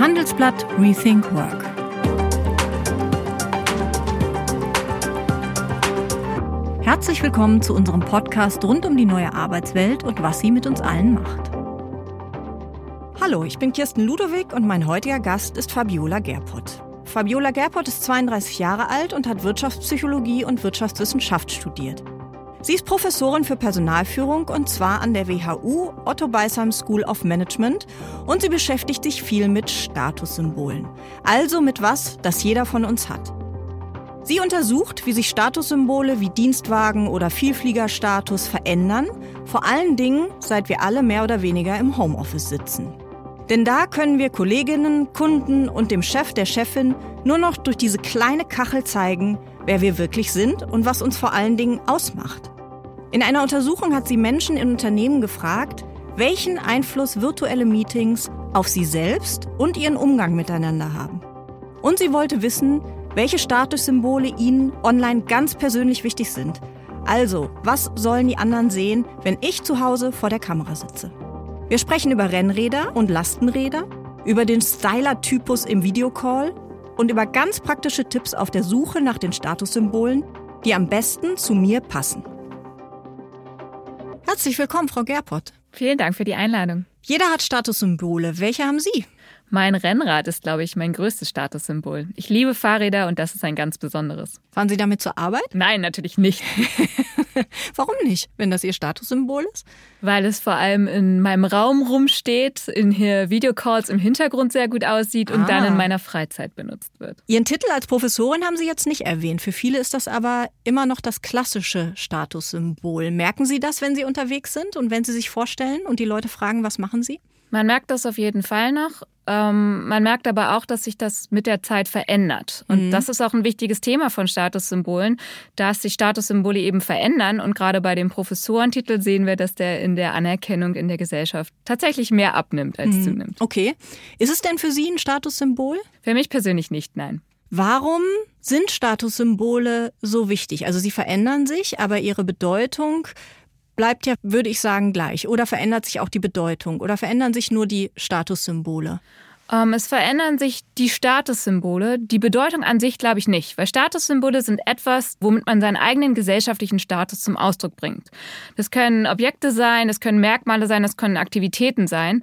Handelsblatt Rethink Work. Herzlich willkommen zu unserem Podcast rund um die neue Arbeitswelt und was sie mit uns allen macht. Hallo, ich bin Kirsten Ludowig und mein heutiger Gast ist Fabiola Gerpott. Fabiola Gerpott ist 32 Jahre alt und hat Wirtschaftspsychologie und Wirtschaftswissenschaft studiert. Sie ist Professorin für Personalführung und zwar an der WHU Otto Beisheim School of Management und sie beschäftigt sich viel mit Statussymbolen. Also mit was, das jeder von uns hat. Sie untersucht, wie sich Statussymbole wie Dienstwagen oder Vielfliegerstatus verändern, vor allen Dingen, seit wir alle mehr oder weniger im Homeoffice sitzen. Denn da können wir Kolleginnen, Kunden und dem Chef der Chefin nur noch durch diese kleine Kachel zeigen, wer wir wirklich sind und was uns vor allen Dingen ausmacht. In einer Untersuchung hat sie Menschen in Unternehmen gefragt, welchen Einfluss virtuelle Meetings auf sie selbst und ihren Umgang miteinander haben. Und sie wollte wissen, welche Statussymbole ihnen online ganz persönlich wichtig sind. Also, was sollen die anderen sehen, wenn ich zu Hause vor der Kamera sitze? Wir sprechen über Rennräder und Lastenräder, über den Styler-Typus im Videocall und über ganz praktische Tipps auf der Suche nach den Statussymbolen, die am besten zu mir passen. Herzlich willkommen, Frau Gerpott. Vielen Dank für die Einladung. Jeder hat Statussymbole. Welche haben Sie? Mein Rennrad ist, glaube ich, mein größtes Statussymbol. Ich liebe Fahrräder und das ist ein ganz besonderes. Fahren Sie damit zur Arbeit? Nein, natürlich nicht. Warum nicht, wenn das Ihr Statussymbol ist? Weil es vor allem in meinem Raum rumsteht, in hier Videocalls im Hintergrund sehr gut aussieht und ah. dann in meiner Freizeit benutzt wird. Ihren Titel als Professorin haben Sie jetzt nicht erwähnt. Für viele ist das aber immer noch das klassische Statussymbol. Merken Sie das, wenn Sie unterwegs sind und wenn Sie sich vorstellen und die Leute fragen, was machen Sie? Man merkt das auf jeden Fall noch. Ähm, man merkt aber auch, dass sich das mit der Zeit verändert. Und mhm. das ist auch ein wichtiges Thema von Statussymbolen, dass sich Statussymbole eben verändern. Und gerade bei dem Professorentitel sehen wir, dass der in der Anerkennung in der Gesellschaft tatsächlich mehr abnimmt als mhm. zunimmt. Okay. Ist es denn für Sie ein Statussymbol? Für mich persönlich nicht, nein. Warum sind Statussymbole so wichtig? Also sie verändern sich, aber ihre Bedeutung bleibt ja, würde ich sagen, gleich. Oder verändert sich auch die Bedeutung? Oder verändern sich nur die Statussymbole? Ähm, es verändern sich die Statussymbole. Die Bedeutung an sich glaube ich nicht, weil Statussymbole sind etwas, womit man seinen eigenen gesellschaftlichen Status zum Ausdruck bringt. Das können Objekte sein, das können Merkmale sein, das können Aktivitäten sein.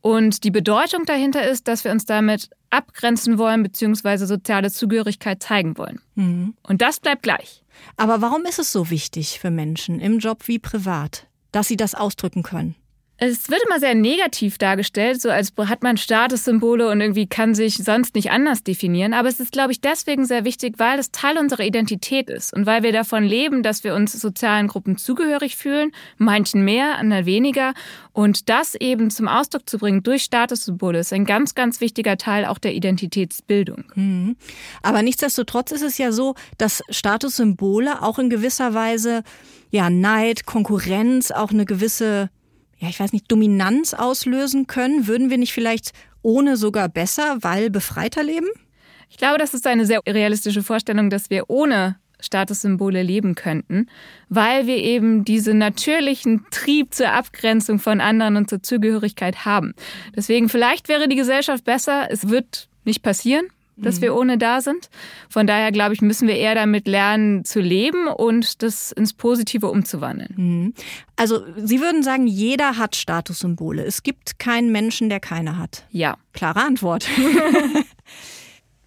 Und die Bedeutung dahinter ist, dass wir uns damit abgrenzen wollen bzw. soziale Zugehörigkeit zeigen wollen. Mhm. Und das bleibt gleich. Aber warum ist es so wichtig für Menschen im Job wie privat, dass sie das ausdrücken können? Es wird immer sehr negativ dargestellt, so als hat man Statussymbole und irgendwie kann sich sonst nicht anders definieren. Aber es ist, glaube ich, deswegen sehr wichtig, weil es Teil unserer Identität ist und weil wir davon leben, dass wir uns sozialen Gruppen zugehörig fühlen, manchen mehr, anderen weniger. Und das eben zum Ausdruck zu bringen durch Statussymbole ist ein ganz, ganz wichtiger Teil auch der Identitätsbildung. Mhm. Aber nichtsdestotrotz ist es ja so, dass Statussymbole auch in gewisser Weise ja Neid, Konkurrenz, auch eine gewisse ja, ich weiß nicht, Dominanz auslösen können? Würden wir nicht vielleicht ohne sogar besser, weil befreiter leben? Ich glaube, das ist eine sehr realistische Vorstellung, dass wir ohne Statussymbole leben könnten, weil wir eben diesen natürlichen Trieb zur Abgrenzung von anderen und zur Zugehörigkeit haben. Deswegen vielleicht wäre die Gesellschaft besser, es wird nicht passieren, dass mhm. wir ohne da sind. Von daher, glaube ich, müssen wir eher damit lernen zu leben und das ins Positive umzuwandeln. Mhm. Also Sie würden sagen, jeder hat Statussymbole. Es gibt keinen Menschen, der keine hat. Ja. Klare Antwort.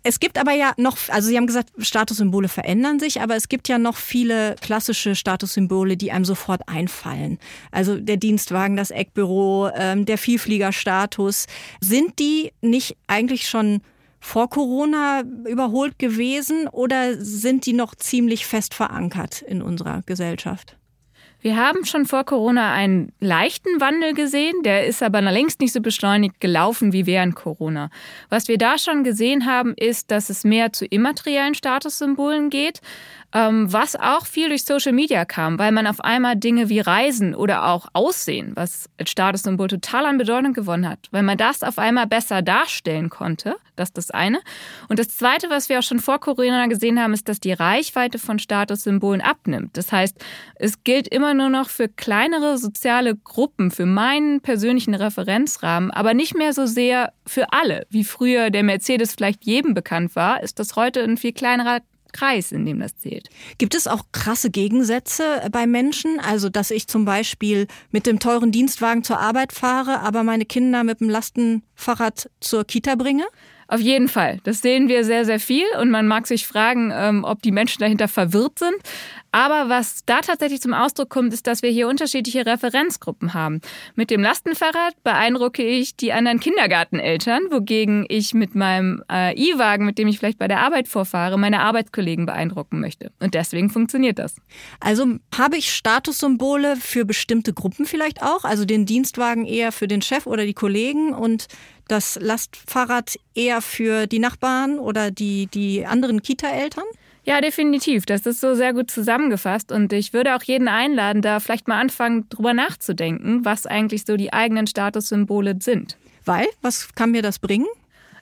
Es gibt aber ja noch, also Sie haben gesagt, Statussymbole verändern sich, aber es gibt ja noch viele klassische Statussymbole, die einem sofort einfallen. Also der Dienstwagen, das Eckbüro, ähm, der Vielfliegerstatus. Sind die nicht eigentlich schon vor Corona überholt gewesen oder sind die noch ziemlich fest verankert in unserer Gesellschaft? Wir haben schon vor Corona einen leichten Wandel gesehen, der ist aber längst nicht so beschleunigt gelaufen wie während Corona. Was wir da schon gesehen haben, ist, dass es mehr zu immateriellen Statussymbolen geht. Ähm, was auch viel durch Social Media kam, weil man auf einmal Dinge wie Reisen oder auch Aussehen, was als Statussymbol total an Bedeutung gewonnen hat, weil man das auf einmal besser darstellen konnte. Das ist das eine. Und das zweite, was wir auch schon vor Corona gesehen haben, ist, dass die Reichweite von Statussymbolen abnimmt. Das heißt, es gilt immer nur noch für kleinere soziale Gruppen, für meinen persönlichen Referenzrahmen, aber nicht mehr so sehr für alle. Wie früher der Mercedes vielleicht jedem bekannt war, ist das heute ein viel kleinerer Kreis, in dem das zählt. Gibt es auch krasse Gegensätze bei Menschen? Also, dass ich zum Beispiel mit dem teuren Dienstwagen zur Arbeit fahre, aber meine Kinder mit dem Lastenfahrrad zur Kita bringe? Auf jeden Fall. Das sehen wir sehr, sehr viel und man mag sich fragen, ähm, ob die Menschen dahinter verwirrt sind. Aber was da tatsächlich zum Ausdruck kommt, ist, dass wir hier unterschiedliche Referenzgruppen haben. Mit dem Lastenfahrrad beeindrucke ich die anderen Kindergarteneltern, wogegen ich mit meinem äh, E-Wagen, mit dem ich vielleicht bei der Arbeit vorfahre, meine Arbeitskollegen beeindrucken möchte. Und deswegen funktioniert das. Also habe ich Statussymbole für bestimmte Gruppen vielleicht auch? Also den Dienstwagen eher für den Chef oder die Kollegen und das Lastfahrrad eher für die Nachbarn oder die, die anderen Kita-Eltern? Ja, definitiv. Das ist so sehr gut zusammengefasst. Und ich würde auch jeden einladen, da vielleicht mal anfangen, drüber nachzudenken, was eigentlich so die eigenen Statussymbole sind. Weil, was kann mir das bringen?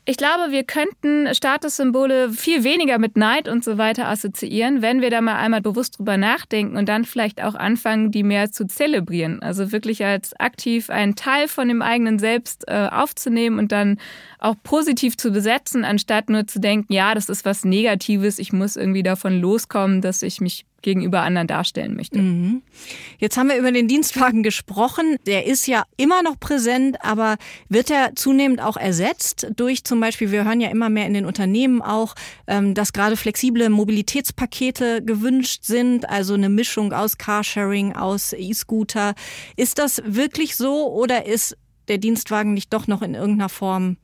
Ich glaube, wir könnten Statussymbole viel weniger mit Neid und so weiter assoziieren, wenn wir da mal einmal bewusst drüber nachdenken und dann vielleicht auch anfangen, die mehr zu zelebrieren. Also wirklich als aktiv einen Teil von dem eigenen Selbst äh, aufzunehmen und dann auch positiv zu besetzen, anstatt nur zu denken, ja, das ist was Negatives, ich muss irgendwie davon loskommen, dass ich mich gegenüber anderen darstellen möchte. Mhm. Jetzt haben wir über den Dienstwagen gesprochen. Der ist ja immer noch präsent, aber wird er zunehmend auch ersetzt durch zum Beispiel, wir hören ja immer mehr in den Unternehmen auch, ähm, dass gerade flexible Mobilitätspakete gewünscht sind, also eine Mischung aus Carsharing, aus E-Scooter. Ist das wirklich so oder ist der Dienstwagen nicht doch noch in irgendeiner Form,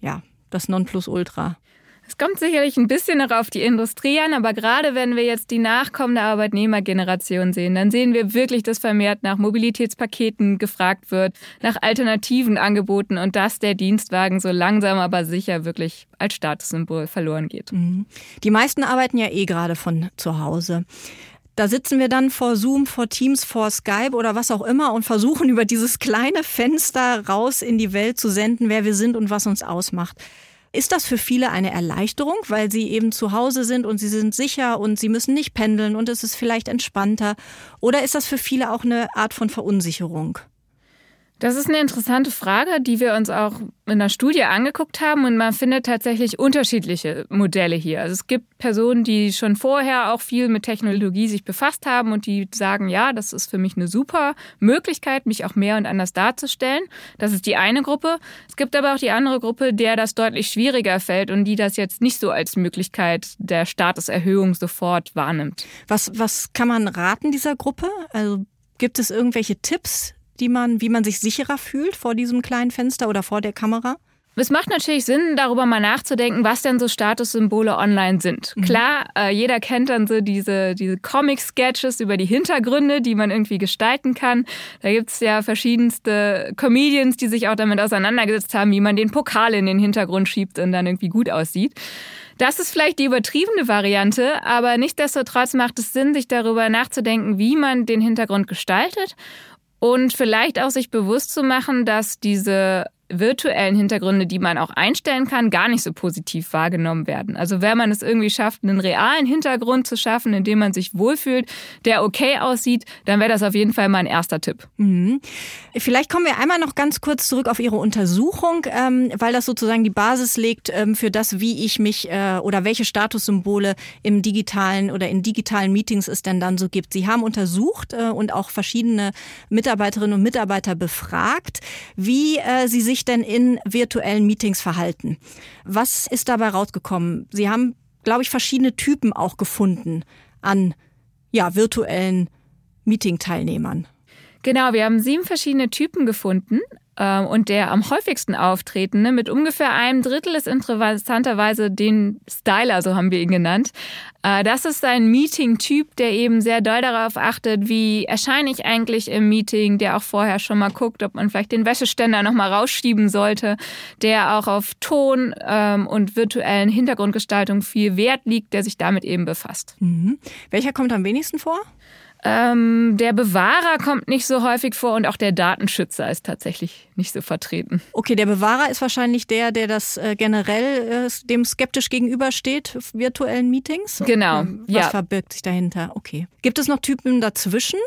ja, das Nonplusultra? Es kommt sicherlich ein bisschen noch auf die Industrie an, aber gerade wenn wir jetzt die nachkommende Arbeitnehmergeneration sehen, dann sehen wir wirklich, dass vermehrt nach Mobilitätspaketen gefragt wird, nach alternativen Angeboten und dass der Dienstwagen so langsam aber sicher wirklich als Statussymbol verloren geht. Mhm. Die meisten arbeiten ja eh gerade von zu Hause. Da sitzen wir dann vor Zoom, vor Teams, vor Skype oder was auch immer und versuchen über dieses kleine Fenster raus in die Welt zu senden, wer wir sind und was uns ausmacht. Ist das für viele eine Erleichterung, weil sie eben zu Hause sind und sie sind sicher und sie müssen nicht pendeln und es ist vielleicht entspannter? Oder ist das für viele auch eine Art von Verunsicherung? Das ist eine interessante Frage, die wir uns auch in der Studie angeguckt haben und man findet tatsächlich unterschiedliche Modelle hier. Also es gibt Personen, die schon vorher auch viel mit Technologie sich befasst haben und die sagen, ja, das ist für mich eine super Möglichkeit, mich auch mehr und anders darzustellen. Das ist die eine Gruppe. Es gibt aber auch die andere Gruppe, der das deutlich schwieriger fällt und die das jetzt nicht so als Möglichkeit der Statuserhöhung sofort wahrnimmt. Was, was kann man raten dieser Gruppe? Also gibt es irgendwelche Tipps, die man, wie man sich sicherer fühlt vor diesem kleinen Fenster oder vor der Kamera? Es macht natürlich Sinn, darüber mal nachzudenken, was denn so Statussymbole online sind. Mhm. Klar, äh, jeder kennt dann so diese, diese Comic-Sketches über die Hintergründe, die man irgendwie gestalten kann. Da gibt's ja verschiedenste Comedians, die sich auch damit auseinandergesetzt haben, wie man den Pokal in den Hintergrund schiebt und dann irgendwie gut aussieht. Das ist vielleicht die übertriebene Variante, aber nichtsdestotrotz macht es Sinn, sich darüber nachzudenken, wie man den Hintergrund gestaltet und vielleicht auch sich bewusst zu machen, dass diese virtuellen Hintergründe, die man auch einstellen kann, gar nicht so positiv wahrgenommen werden. Also wenn man es irgendwie schafft, einen realen Hintergrund zu schaffen, in dem man sich wohlfühlt, der okay aussieht, dann wäre das auf jeden Fall mein erster Tipp. Mhm. Vielleicht kommen wir einmal noch ganz kurz zurück auf Ihre Untersuchung, ähm, weil das sozusagen die Basis legt ähm, für das, wie ich mich äh, oder welche Statussymbole im digitalen oder in digitalen Meetings es denn dann so gibt. Sie haben untersucht äh, und auch verschiedene Mitarbeiterinnen und Mitarbeiter befragt, wie äh, sie sich sich denn in virtuellen Meetings verhalten? Was ist dabei rausgekommen? Sie haben, glaube ich, verschiedene Typen auch gefunden an ja, virtuellen Meeting-Teilnehmern. Genau, wir haben sieben verschiedene Typen gefunden. äh, und der am häufigsten auftretende mit ungefähr einem Drittel ist interessanterweise den Styler, so haben wir ihn genannt. Äh, das ist ein Meeting-Typ, der eben sehr doll darauf achtet, wie erscheine ich eigentlich im Meeting, der auch vorher schon mal guckt, ob man vielleicht den Wäscheständer nochmal rausschieben sollte, der auch auf Ton ähm, und virtuellen Hintergrundgestaltung viel Wert liegt, der sich damit eben befasst. Mhm. Welcher kommt am wenigsten vor? Ähm, der Bewahrer kommt nicht so häufig vor und auch der Datenschützer ist tatsächlich nicht so vertreten. Okay, der Bewahrer ist wahrscheinlich der, der das äh, generell äh, dem skeptisch gegenübersteht, virtuellen Meetings. Genau. Was ja. verbirgt sich dahinter? Okay. Gibt es noch Typen dazwischen?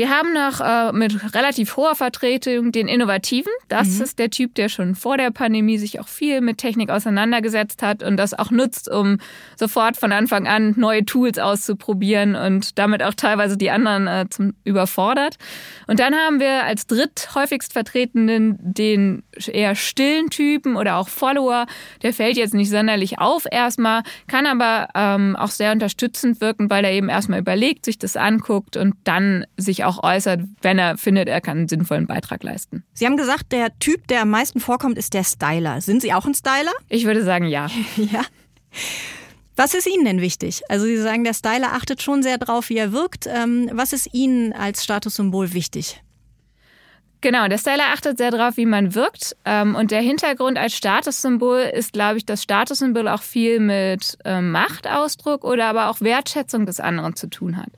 Wir haben noch äh, mit relativ hoher Vertretung den Innovativen. Das mhm. ist der Typ, der schon vor der Pandemie sich auch viel mit Technik auseinandergesetzt hat und das auch nutzt, um sofort von Anfang an neue Tools auszuprobieren und damit auch teilweise die anderen äh, zum überfordert. Und dann haben wir als dritthäufigst vertretenen den eher stillen Typen oder auch Follower. Der fällt jetzt nicht sonderlich auf erstmal, kann aber ähm, auch sehr unterstützend wirken, weil er eben erstmal überlegt, sich das anguckt und dann sich sich auch äußert, wenn er findet, er kann einen sinnvollen Beitrag leisten. Sie haben gesagt, der Typ, der am meisten vorkommt, ist der Styler. Sind Sie auch ein Styler? Ich würde sagen, ja. ja. Was ist Ihnen denn wichtig? Also Sie sagen, der Styler achtet schon sehr drauf, wie er wirkt. Ähm, was ist Ihnen als Statussymbol wichtig? Genau, der Styler achtet sehr darauf, wie man wirkt. Ähm, und der Hintergrund als Statussymbol ist, glaube ich, dass Statussymbol auch viel mit ähm, Machtausdruck oder aber auch Wertschätzung des anderen zu tun hat.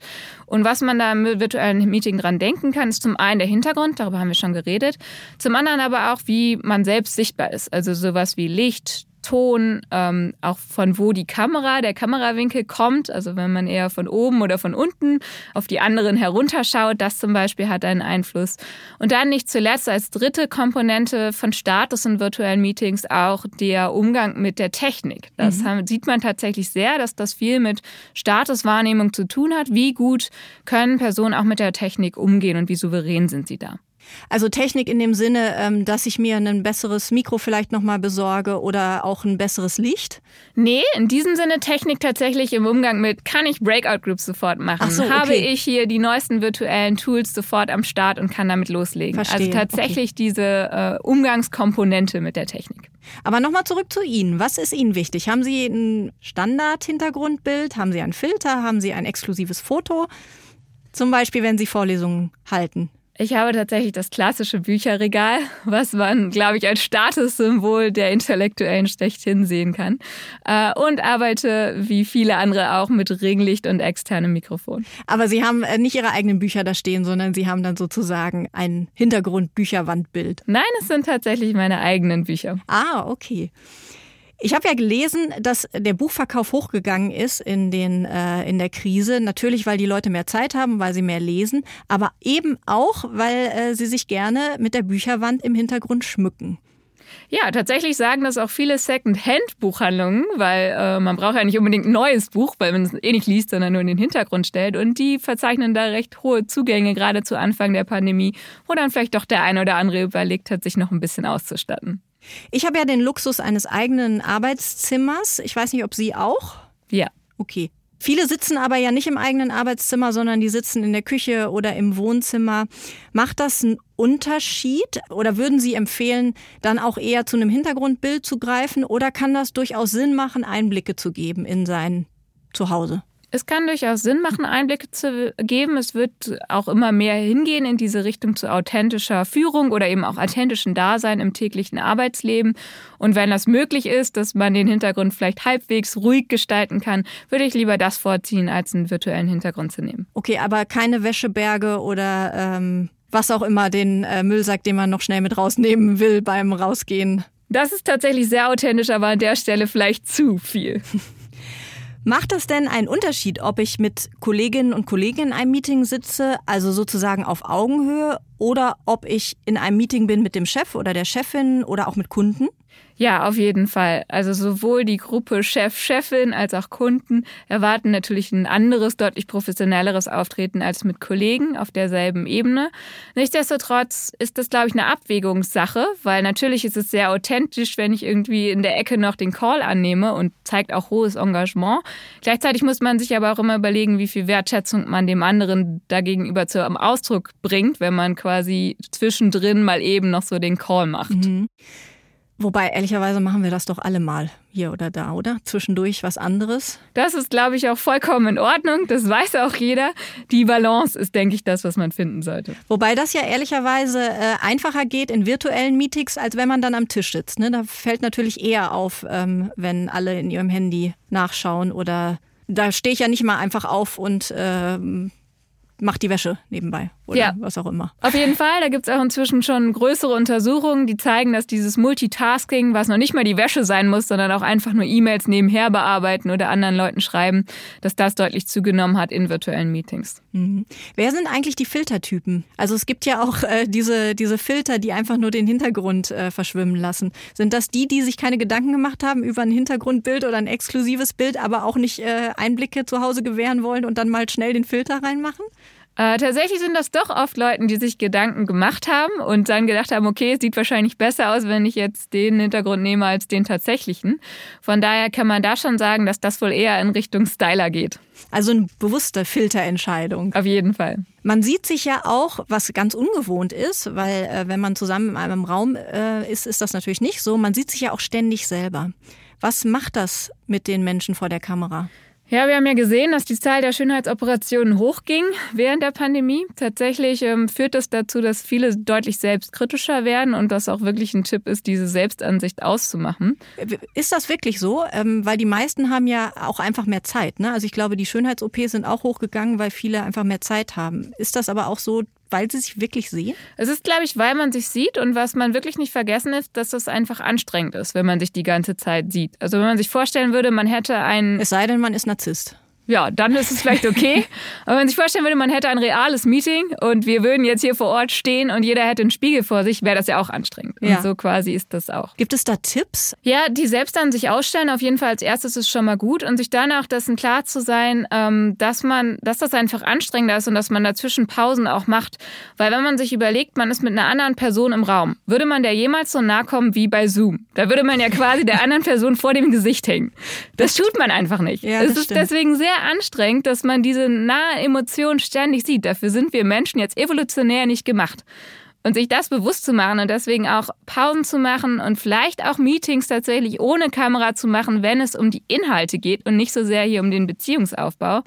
Und was man da im virtuellen Meeting dran denken kann, ist zum einen der Hintergrund, darüber haben wir schon geredet, zum anderen aber auch, wie man selbst sichtbar ist. Also sowas wie Licht, Ton, ähm, auch von wo die Kamera, der Kamerawinkel kommt. Also wenn man eher von oben oder von unten auf die anderen herunterschaut, das zum Beispiel hat einen Einfluss. Und dann nicht zuletzt als dritte Komponente von Status in virtuellen Meetings auch der Umgang mit der Technik. Das mhm. sieht man tatsächlich sehr, dass das viel mit Statuswahrnehmung zu tun hat. Wie gut können Personen auch mit der Technik umgehen und wie souverän sind sie da? Also Technik in dem Sinne, ähm, dass ich mir ein besseres Mikro vielleicht nochmal besorge oder auch ein besseres Licht? Nee, in diesem Sinne Technik tatsächlich im Umgang mit, kann ich Breakout Groups sofort machen? So, okay. Habe ich hier die neuesten virtuellen Tools sofort am Start und kann damit loslegen? Verstehe. Also tatsächlich okay. diese äh, Umgangskomponente mit der Technik. Aber nochmal zurück zu Ihnen. Was ist Ihnen wichtig? Haben Sie ein Standard-Hintergrundbild? Haben Sie einen Filter? Haben Sie ein exklusives Foto? Zum Beispiel, wenn Sie Vorlesungen halten. Ich habe tatsächlich das klassische Bücherregal, was man, glaube ich, als Statussymbol der Intellektuellen schlechthin sehen kann. Äh, und arbeite, wie viele andere auch, mit Ringlicht und externem Mikrofon. Aber Sie haben äh, nicht Ihre eigenen Bücher da stehen, sondern Sie haben dann sozusagen ein Hintergrund-Bücherwandbild. Nein, es sind tatsächlich meine eigenen Bücher. Ah, okay. Ich habe ja gelesen, dass der Buchverkauf hochgegangen ist in, den, äh, in der Krise. Natürlich, weil die Leute mehr Zeit haben, weil sie mehr lesen, aber eben auch, weil äh, sie sich gerne mit der Bücherwand im Hintergrund schmücken. Ja, tatsächlich sagen das auch viele Second-Hand-Buchhandlungen, weil äh, man braucht ja nicht unbedingt ein neues Buch, weil man es eh nicht liest, sondern nur in den Hintergrund stellt. Und die verzeichnen da recht hohe Zugänge, gerade zu Anfang der Pandemie, wo dann vielleicht doch der eine oder andere überlegt hat, sich noch ein bisschen auszustatten. Ich habe ja den Luxus eines eigenen Arbeitszimmers. Ich weiß nicht, ob Sie auch? Ja. Okay. Viele sitzen aber ja nicht im eigenen Arbeitszimmer, sondern die sitzen in der Küche oder im Wohnzimmer. Macht das einen Unterschied oder würden Sie empfehlen, dann auch eher zu einem Hintergrundbild zu greifen oder kann das durchaus Sinn machen, Einblicke zu geben in sein Zuhause? Es kann durchaus Sinn machen, Einblicke zu geben. Es wird auch immer mehr hingehen in diese Richtung zu authentischer Führung oder eben auch authentischen Dasein im täglichen Arbeitsleben. Und wenn das möglich ist, dass man den Hintergrund vielleicht halbwegs ruhig gestalten kann, würde ich lieber das vorziehen, als einen virtuellen Hintergrund zu nehmen. Okay, aber keine Wäscheberge oder ähm, was auch immer, den äh, Müllsack, den man noch schnell mit rausnehmen will beim Rausgehen. Das ist tatsächlich sehr authentisch, aber an der Stelle vielleicht zu viel. Macht es denn einen Unterschied, ob ich mit Kolleginnen und Kollegen in einem Meeting sitze, also sozusagen auf Augenhöhe, oder ob ich in einem Meeting bin mit dem Chef oder der Chefin oder auch mit Kunden? Ja, auf jeden Fall. Also sowohl die Gruppe Chef, Chefin als auch Kunden erwarten natürlich ein anderes, deutlich professionelleres Auftreten als mit Kollegen auf derselben Ebene. Nichtsdestotrotz ist das, glaube ich, eine Abwägungssache, weil natürlich ist es sehr authentisch, wenn ich irgendwie in der Ecke noch den Call annehme und zeigt auch hohes Engagement. Gleichzeitig muss man sich aber auch immer überlegen, wie viel Wertschätzung man dem anderen dagegenüber zum Ausdruck bringt, wenn man quasi zwischendrin mal eben noch so den Call macht. Mhm. Wobei, ehrlicherweise machen wir das doch alle mal hier oder da, oder? Zwischendurch was anderes. Das ist, glaube ich, auch vollkommen in Ordnung. Das weiß auch jeder. Die Balance ist, denke ich, das, was man finden sollte. Wobei das ja ehrlicherweise äh, einfacher geht in virtuellen Meetings, als wenn man dann am Tisch sitzt. Ne? Da fällt natürlich eher auf, ähm, wenn alle in ihrem Handy nachschauen oder da stehe ich ja nicht mal einfach auf und ähm, macht die Wäsche nebenbei oder ja. was auch immer. Auf jeden Fall, da gibt es auch inzwischen schon größere Untersuchungen, die zeigen, dass dieses Multitasking, was noch nicht mal die Wäsche sein muss, sondern auch einfach nur E-Mails nebenher bearbeiten oder anderen Leuten schreiben, dass das deutlich zugenommen hat in virtuellen Meetings. Mhm. Wer sind eigentlich die Filtertypen? Also es gibt ja auch äh, diese, diese Filter, die einfach nur den Hintergrund äh, verschwimmen lassen. Sind das die, die sich keine Gedanken gemacht haben über ein Hintergrundbild oder ein exklusives Bild, aber auch nicht äh, Einblicke zu Hause gewähren wollen und dann mal schnell den Filter reinmachen? Äh, tatsächlich sind das doch oft Leute, die sich Gedanken gemacht haben und dann gedacht haben, okay, es sieht wahrscheinlich besser aus, wenn ich jetzt den Hintergrund nehme als den tatsächlichen. Von daher kann man da schon sagen, dass das wohl eher in Richtung Styler geht. Also eine bewusste Filterentscheidung. Auf jeden Fall. Man sieht sich ja auch, was ganz ungewohnt ist, weil äh, wenn man zusammen in einem Raum äh, ist, ist das natürlich nicht so. Man sieht sich ja auch ständig selber. Was macht das mit den Menschen vor der Kamera? Ja, wir haben ja gesehen, dass die Zahl der Schönheitsoperationen hochging während der Pandemie. Tatsächlich ähm, führt das dazu, dass viele deutlich selbstkritischer werden und das auch wirklich ein Tipp ist, diese Selbstansicht auszumachen. Ist das wirklich so? Ähm, weil die meisten haben ja auch einfach mehr Zeit. Ne? Also ich glaube, die Schönheits-OPs sind auch hochgegangen, weil viele einfach mehr Zeit haben. Ist das aber auch so, weil sie sich wirklich sehen? Es ist, glaube ich, weil man sich sieht und was man wirklich nicht vergessen ist, dass das einfach anstrengend ist, wenn man sich die ganze Zeit sieht. Also wenn man sich vorstellen würde, man hätte einen... Es sei denn, man ist Narzisst ja, dann ist es vielleicht okay. Aber wenn man sich vorstellen würde, man hätte ein reales Meeting und wir würden jetzt hier vor Ort stehen und jeder hätte einen Spiegel vor sich, wäre das ja auch anstrengend. Ja. Und so quasi ist das auch. Gibt es da Tipps? Ja, die selbst dann sich ausstellen, auf jeden Fall als erstes ist schon mal gut und sich dann auch dessen klar zu sein, ähm, dass man, dass das einfach anstrengender ist und dass man dazwischen Pausen auch macht. Weil wenn man sich überlegt, man ist mit einer anderen Person im Raum, würde man der jemals so nahe kommen wie bei Zoom? Da würde man ja quasi der anderen Person vor dem Gesicht hängen. Das tut man einfach nicht. Ja, es ist stimmt. deswegen sehr sehr anstrengend, dass man diese nahe Emotion ständig sieht. Dafür sind wir Menschen jetzt evolutionär nicht gemacht. Und sich das bewusst zu machen und deswegen auch Pausen zu machen und vielleicht auch Meetings tatsächlich ohne Kamera zu machen, wenn es um die Inhalte geht und nicht so sehr hier um den Beziehungsaufbau,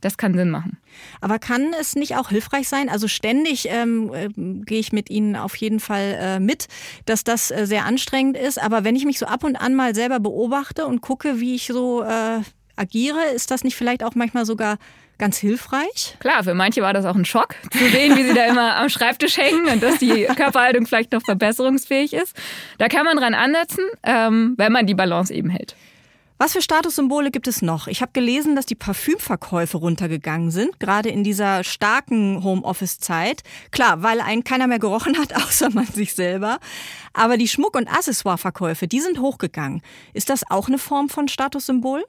das kann Sinn machen. Aber kann es nicht auch hilfreich sein? Also ständig ähm, äh, gehe ich mit Ihnen auf jeden Fall äh, mit, dass das äh, sehr anstrengend ist. Aber wenn ich mich so ab und an mal selber beobachte und gucke, wie ich so äh, agiere, ist das nicht vielleicht auch manchmal sogar ganz hilfreich? Klar, für manche war das auch ein Schock, zu sehen, wie sie da immer am Schreibtisch hängen und dass die Körperhaltung vielleicht noch verbesserungsfähig ist. Da kann man dran ansetzen, ähm, wenn man die Balance eben hält. Was für Statussymbole gibt es noch? Ich habe gelesen, dass die Parfümverkäufe runtergegangen sind, gerade in dieser starken Homeoffice-Zeit. Klar, weil einen keiner mehr gerochen hat, außer man sich selber. Aber die Schmuck- und Accessoireverkäufe, die sind hochgegangen. Ist das auch eine Form von Statussymbol?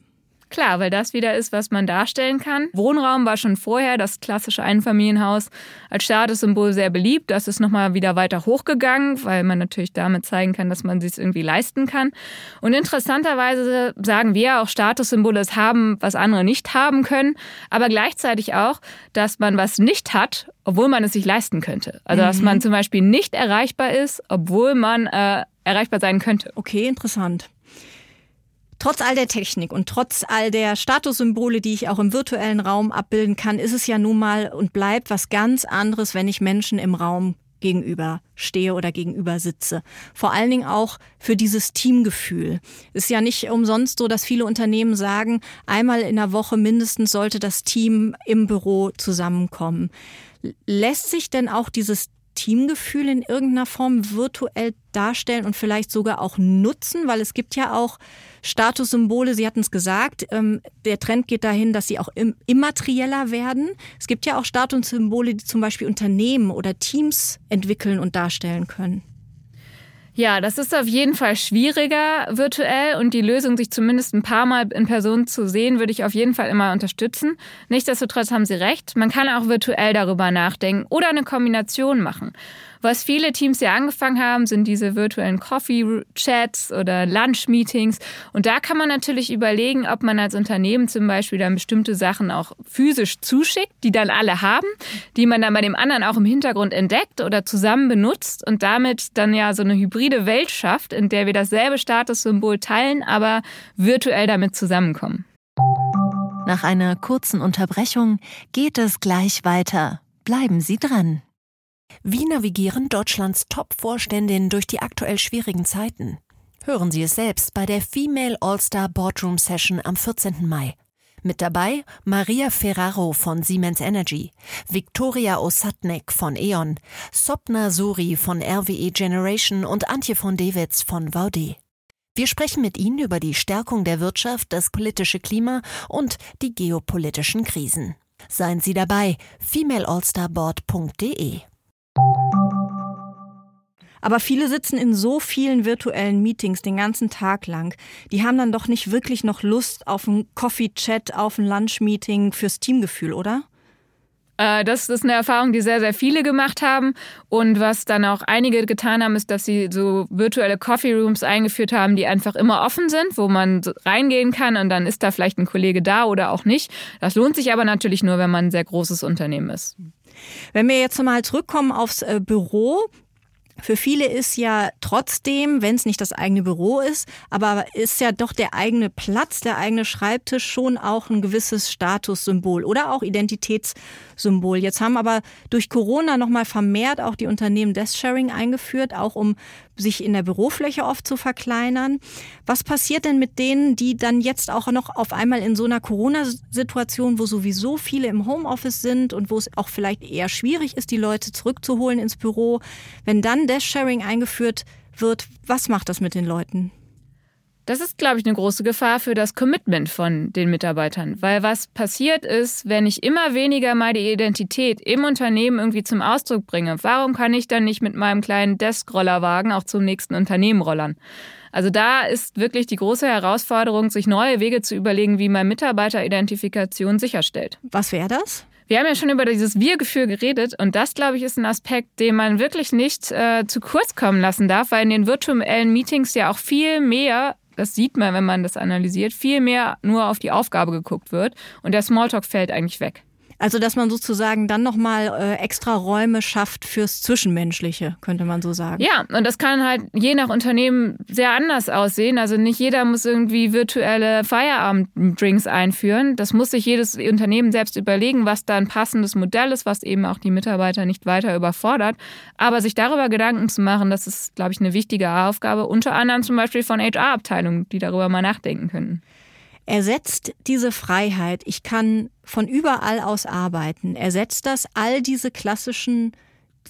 Klar, weil das wieder ist, was man darstellen kann. Wohnraum war schon vorher das klassische Einfamilienhaus als Statussymbol sehr beliebt. Das ist nochmal wieder weiter hochgegangen, weil man natürlich damit zeigen kann, dass man sich irgendwie leisten kann. Und interessanterweise sagen wir auch Statussymbole, es haben, was andere nicht haben können, aber gleichzeitig auch, dass man was nicht hat, obwohl man es sich leisten könnte. Also dass man mhm. zum Beispiel nicht erreichbar ist, obwohl man äh, erreichbar sein könnte. Okay, interessant. Trotz all der Technik und trotz all der Statussymbole, die ich auch im virtuellen Raum abbilden kann, ist es ja nun mal und bleibt was ganz anderes, wenn ich Menschen im Raum gegenüber stehe oder gegenüber sitze. Vor allen Dingen auch für dieses Teamgefühl. Ist ja nicht umsonst so, dass viele Unternehmen sagen, einmal in der Woche mindestens sollte das Team im Büro zusammenkommen. Lässt sich denn auch dieses Teamgefühl in irgendeiner Form virtuell darstellen und vielleicht sogar auch nutzen? Weil es gibt ja auch Statussymbole, Sie hatten es gesagt, ähm, der Trend geht dahin, dass sie auch immaterieller werden. Es gibt ja auch Statussymbole, die zum Beispiel Unternehmen oder Teams entwickeln und darstellen können. Ja, das ist auf jeden Fall schwieriger virtuell und die Lösung, sich zumindest ein paar Mal in Person zu sehen, würde ich auf jeden Fall immer unterstützen. Nichtsdestotrotz haben Sie recht, man kann auch virtuell darüber nachdenken oder eine Kombination machen. Was viele Teams ja angefangen haben, sind diese virtuellen Coffee-Chats oder Lunch-Meetings. Und da kann man natürlich überlegen, ob man als Unternehmen zum Beispiel dann bestimmte Sachen auch physisch zuschickt, die dann alle haben, die man dann bei dem anderen auch im Hintergrund entdeckt oder zusammen benutzt und damit dann ja so eine hybride Welt schafft, in der wir dasselbe Statussymbol teilen, aber virtuell damit zusammenkommen. Nach einer kurzen Unterbrechung geht es gleich weiter. Bleiben Sie dran. Wie navigieren Deutschlands Top-Vorständinnen durch die aktuell schwierigen Zeiten? Hören Sie es selbst bei der Female All-Star Boardroom Session am 14. Mai. Mit dabei Maria Ferraro von Siemens Energy, Viktoria Osatnek von E.ON, Sopna Suri von RWE Generation und Antje von Dewitz von Vaude. Wir sprechen mit Ihnen über die Stärkung der Wirtschaft, das politische Klima und die geopolitischen Krisen. Seien Sie dabei, femaleallstarboard.de. Aber viele sitzen in so vielen virtuellen Meetings den ganzen Tag lang. Die haben dann doch nicht wirklich noch Lust auf einen Coffee-Chat, auf ein Lunch-Meeting fürs Teamgefühl, oder? Äh, das ist eine Erfahrung, die sehr, sehr viele gemacht haben. Und was dann auch einige getan haben, ist, dass sie so virtuelle Coffee Rooms eingeführt haben, die einfach immer offen sind, wo man reingehen kann und dann ist da vielleicht ein Kollege da oder auch nicht. Das lohnt sich aber natürlich nur, wenn man ein sehr großes Unternehmen ist. Wenn wir jetzt mal zurückkommen aufs äh, Büro, für viele ist ja trotzdem, wenn es nicht das eigene Büro ist, aber ist ja doch der eigene Platz, der eigene Schreibtisch schon auch ein gewisses Statussymbol oder auch Identitätssymbol. Jetzt haben aber durch Corona nochmal vermehrt auch die Unternehmen Desk-Sharing eingeführt, auch um sich in der Bürofläche oft zu verkleinern. Was passiert denn mit denen, die dann jetzt auch noch auf einmal in so einer Corona-Situation, wo sowieso viele im Homeoffice sind und wo es auch vielleicht eher schwierig ist, die Leute zurückzuholen ins Büro, wenn dann Desk-Sharing eingeführt wird, was macht das mit den Leuten? Das ist, glaube ich, eine große Gefahr für das Commitment von den Mitarbeitern. Weil was passiert ist, wenn ich immer weniger meine Identität im Unternehmen irgendwie zum Ausdruck bringe, warum kann ich dann nicht mit meinem kleinen Desk-Rollerwagen auch zum nächsten Unternehmen rollern? Also da ist wirklich die große Herausforderung, sich neue Wege zu überlegen, wie man Mitarbeiteridentifikation sicherstellt. Was wäre das? Wir haben ja schon über dieses Wir-Gefühl geredet und das, glaube ich, ist ein Aspekt, den man wirklich nicht äh, zu kurz kommen lassen darf, weil in den virtuellen Meetings ja auch viel mehr das sieht man, wenn man das analysiert, viel mehr nur auf die Aufgabe geguckt wird und der Smalltalk fällt eigentlich weg. Also, dass man sozusagen dann nochmal äh, extra Räume schafft fürs Zwischenmenschliche, könnte man so sagen. Ja, und das kann halt je nach Unternehmen sehr anders aussehen. Also nicht jeder muss irgendwie virtuelle Feierabenddrinks einführen. Das muss sich jedes Unternehmen selbst überlegen, was da ein passendes Modell ist, was eben auch die Mitarbeiter nicht weiter überfordert. Aber sich darüber Gedanken zu machen, das ist, glaube ich, eine wichtige Aufgabe, unter anderem zum Beispiel von HR-Abteilungen, die darüber mal nachdenken könnten ersetzt diese Freiheit, ich kann von überall aus arbeiten, ersetzt das all diese klassischen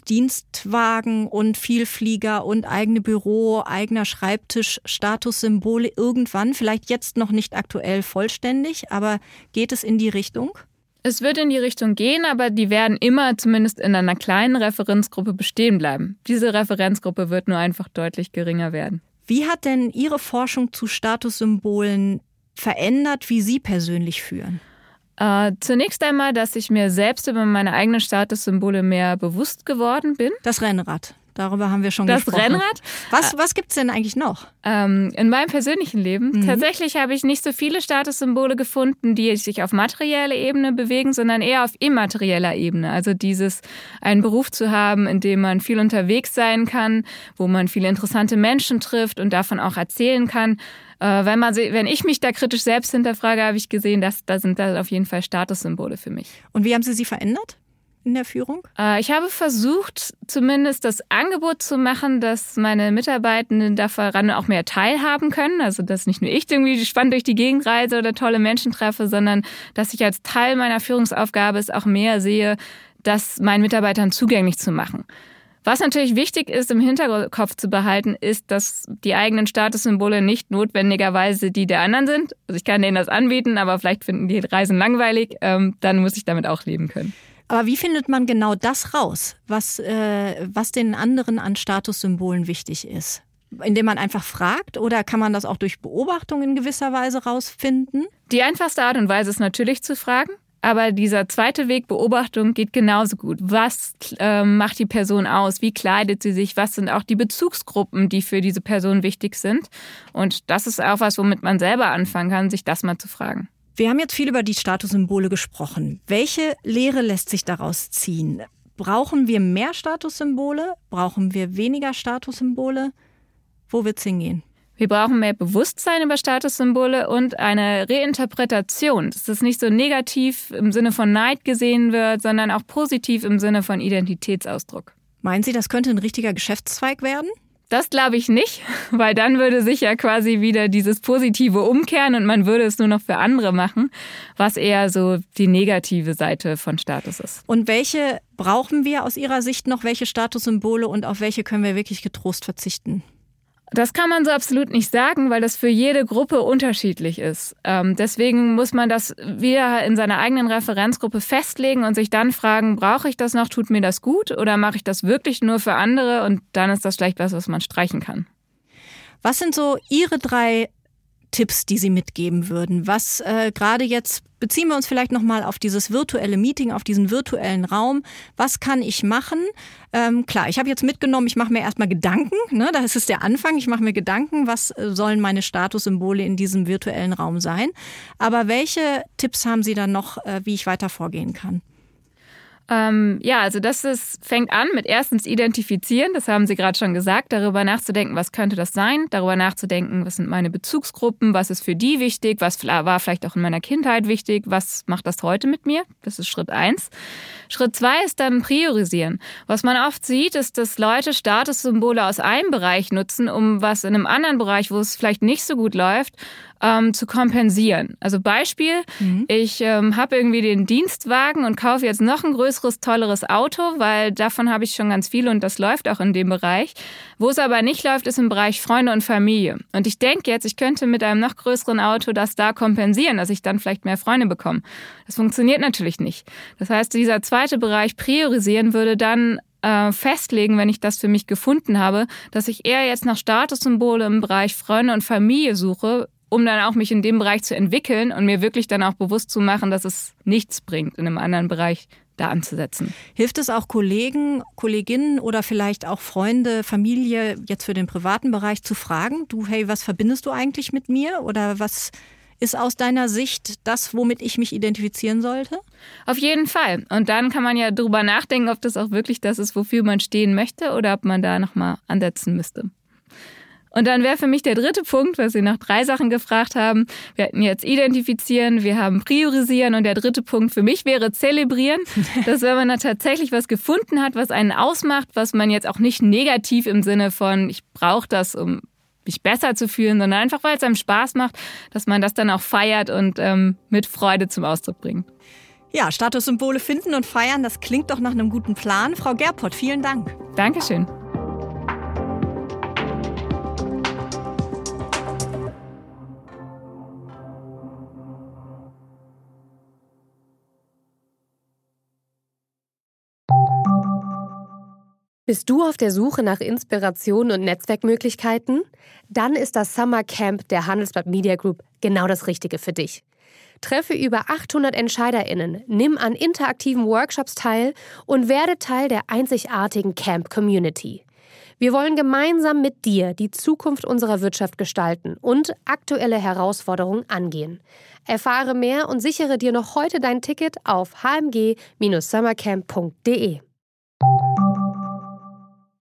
Dienstwagen und Vielflieger und eigene Büro, eigener Schreibtisch, Statussymbole irgendwann, vielleicht jetzt noch nicht aktuell vollständig, aber geht es in die Richtung? Es wird in die Richtung gehen, aber die werden immer zumindest in einer kleinen Referenzgruppe bestehen bleiben. Diese Referenzgruppe wird nur einfach deutlich geringer werden. Wie hat denn Ihre Forschung zu Statussymbolen verändert, wie Sie persönlich führen? Äh, zunächst einmal, dass ich mir selbst über meine eigenen Statussymbole mehr bewusst geworden bin. Das Rennrad. Darüber haben wir schon das gesprochen. Das Rennrad? Was, was gibt es denn eigentlich noch? Ähm, in meinem persönlichen Leben. Mhm. Tatsächlich habe ich nicht so viele Statussymbole gefunden, die sich auf materieller Ebene bewegen, sondern eher auf immaterieller Ebene. Also dieses, einen Beruf zu haben, in dem man viel unterwegs sein kann, wo man viele interessante Menschen trifft und davon auch erzählen kann. Äh, wenn, man, wenn ich mich da kritisch selbst hinterfrage, habe ich gesehen, dass da sind da auf jeden Fall Statussymbole für mich. Und wie haben Sie sie verändert? In der Führung? Äh, ich habe versucht, zumindest das Angebot zu machen, dass meine Mitarbeitenden daran auch mehr teilhaben können. Also, dass nicht nur ich irgendwie spannend durch die Gegend reise oder tolle Menschen treffe, sondern dass ich als Teil meiner Führungsaufgabe es auch mehr sehe, das meinen Mitarbeitern zugänglich zu machen. Was natürlich wichtig ist, im Hinterkopf zu behalten, ist, dass die eigenen Statussymbole nicht notwendigerweise die der anderen sind. Also ich kann denen das anbieten, aber vielleicht finden die Reisen langweilig. Ähm, dann muss ich damit auch leben können. Aber wie findet man genau das raus, was, äh, was den anderen an Statussymbolen wichtig ist? Indem man einfach fragt oder kann man das auch durch Beobachtung in gewisser Weise rausfinden? Die einfachste Art und Weise ist natürlich zu fragen. Aber dieser zweite Weg, Beobachtung, geht genauso gut. Was äh, macht die Person aus? Wie kleidet sie sich? Was sind auch die Bezugsgruppen, die für diese Person wichtig sind? Und das ist auch was, womit man selber anfangen kann, sich das mal zu fragen. Wir haben jetzt viel über die Statussymbole gesprochen. Welche Lehre lässt sich daraus ziehen? Brauchen wir mehr Statussymbole? Brauchen wir weniger Statussymbole? Wo wird es hingehen? Wir brauchen mehr Bewusstsein über Statussymbole und eine Reinterpretation, dass es nicht so negativ im Sinne von Neid gesehen wird, sondern auch positiv im Sinne von Identitätsausdruck. Meinen Sie, das könnte ein richtiger Geschäftszweig werden? Das glaube ich nicht, weil dann würde sich ja quasi wieder dieses Positive umkehren und man würde es nur noch für andere machen, was eher so die negative Seite von Status ist. Und welche brauchen wir aus Ihrer Sicht noch? Welche Statussymbole und auf welche können wir wirklich getrost verzichten? Das kann man so absolut nicht sagen, weil das für jede Gruppe unterschiedlich ist. Ähm, deswegen muss man das wieder in seiner eigenen Referenzgruppe festlegen und sich dann fragen, brauche ich das noch, tut mir das gut oder mache ich das wirklich nur für andere und dann ist das vielleicht was, was man streichen kann. Was sind so Ihre drei Tipps, die Sie mitgeben würden? Was äh, gerade jetzt beziehen wir uns vielleicht noch mal auf dieses virtuelle Meeting, auf diesen virtuellen Raum. Was kann ich machen? Ähm, klar, ich habe jetzt mitgenommen, ich mache mir erstmal Gedanken. Ne? Das ist der Anfang. Ich mache mir Gedanken, was äh, sollen meine Statussymbole in diesem virtuellen Raum sein? Aber welche Tipps haben Sie dann noch, äh, wie ich weiter vorgehen kann? Ähm, ja, also das ist, fängt an mit erstens identifizieren, das haben Sie gerade schon gesagt, darüber nachzudenken, was könnte das sein, darüber nachzudenken, was sind meine Bezugsgruppen, was ist für die wichtig, was war vielleicht auch in meiner Kindheit wichtig, was macht das heute mit mir, das ist Schritt eins. Schritt zwei ist dann priorisieren. Was man oft sieht, ist, dass Leute Statussymbole aus einem Bereich nutzen, um was in einem anderen Bereich, wo es vielleicht nicht so gut läuft, ähm, zu kompensieren. Also Beispiel, mhm. ich ähm, habe irgendwie den Dienstwagen und kaufe jetzt noch ein größeres, tolleres Auto, weil davon habe ich schon ganz viele und das läuft auch in dem Bereich. Wo es aber nicht läuft, ist im Bereich Freunde und Familie. Und ich denke jetzt, ich könnte mit einem noch größeren Auto das da kompensieren, dass ich dann vielleicht mehr Freunde bekomme. Das funktioniert natürlich nicht. Das heißt, dieser zweite Bereich priorisieren würde dann äh, festlegen, wenn ich das für mich gefunden habe, dass ich eher jetzt nach Statussymbole im Bereich Freunde und Familie suche, um dann auch mich in dem Bereich zu entwickeln und mir wirklich dann auch bewusst zu machen, dass es nichts bringt, in einem anderen Bereich da anzusetzen. Hilft es auch Kollegen, Kolleginnen oder vielleicht auch Freunde, Familie jetzt für den privaten Bereich zu fragen, du, hey, was verbindest du eigentlich mit mir oder was ist aus deiner Sicht das, womit ich mich identifizieren sollte? Auf jeden Fall. Und dann kann man ja darüber nachdenken, ob das auch wirklich das ist, wofür man stehen möchte oder ob man da nochmal ansetzen müsste. Und dann wäre für mich der dritte Punkt, was Sie nach drei Sachen gefragt haben. Wir hätten jetzt identifizieren, wir haben priorisieren und der dritte Punkt für mich wäre zelebrieren. dass wenn man da tatsächlich was gefunden hat, was einen ausmacht, was man jetzt auch nicht negativ im Sinne von, ich brauche das, um mich besser zu fühlen, sondern einfach, weil es einem Spaß macht, dass man das dann auch feiert und ähm, mit Freude zum Ausdruck bringt. Ja, Statussymbole finden und feiern, das klingt doch nach einem guten Plan. Frau Gerpott, vielen Dank. Dankeschön. Bist du auf der Suche nach Inspiration und Netzwerkmöglichkeiten? Dann ist das Summer Camp der Handelsblatt Media Group genau das Richtige für dich. Treffe über 800 EntscheiderInnen, nimm an interaktiven Workshops teil und werde Teil der einzigartigen Camp Community. Wir wollen gemeinsam mit dir die Zukunft unserer Wirtschaft gestalten und aktuelle Herausforderungen angehen. Erfahre mehr und sichere dir noch heute dein Ticket auf hmg-summercamp.de.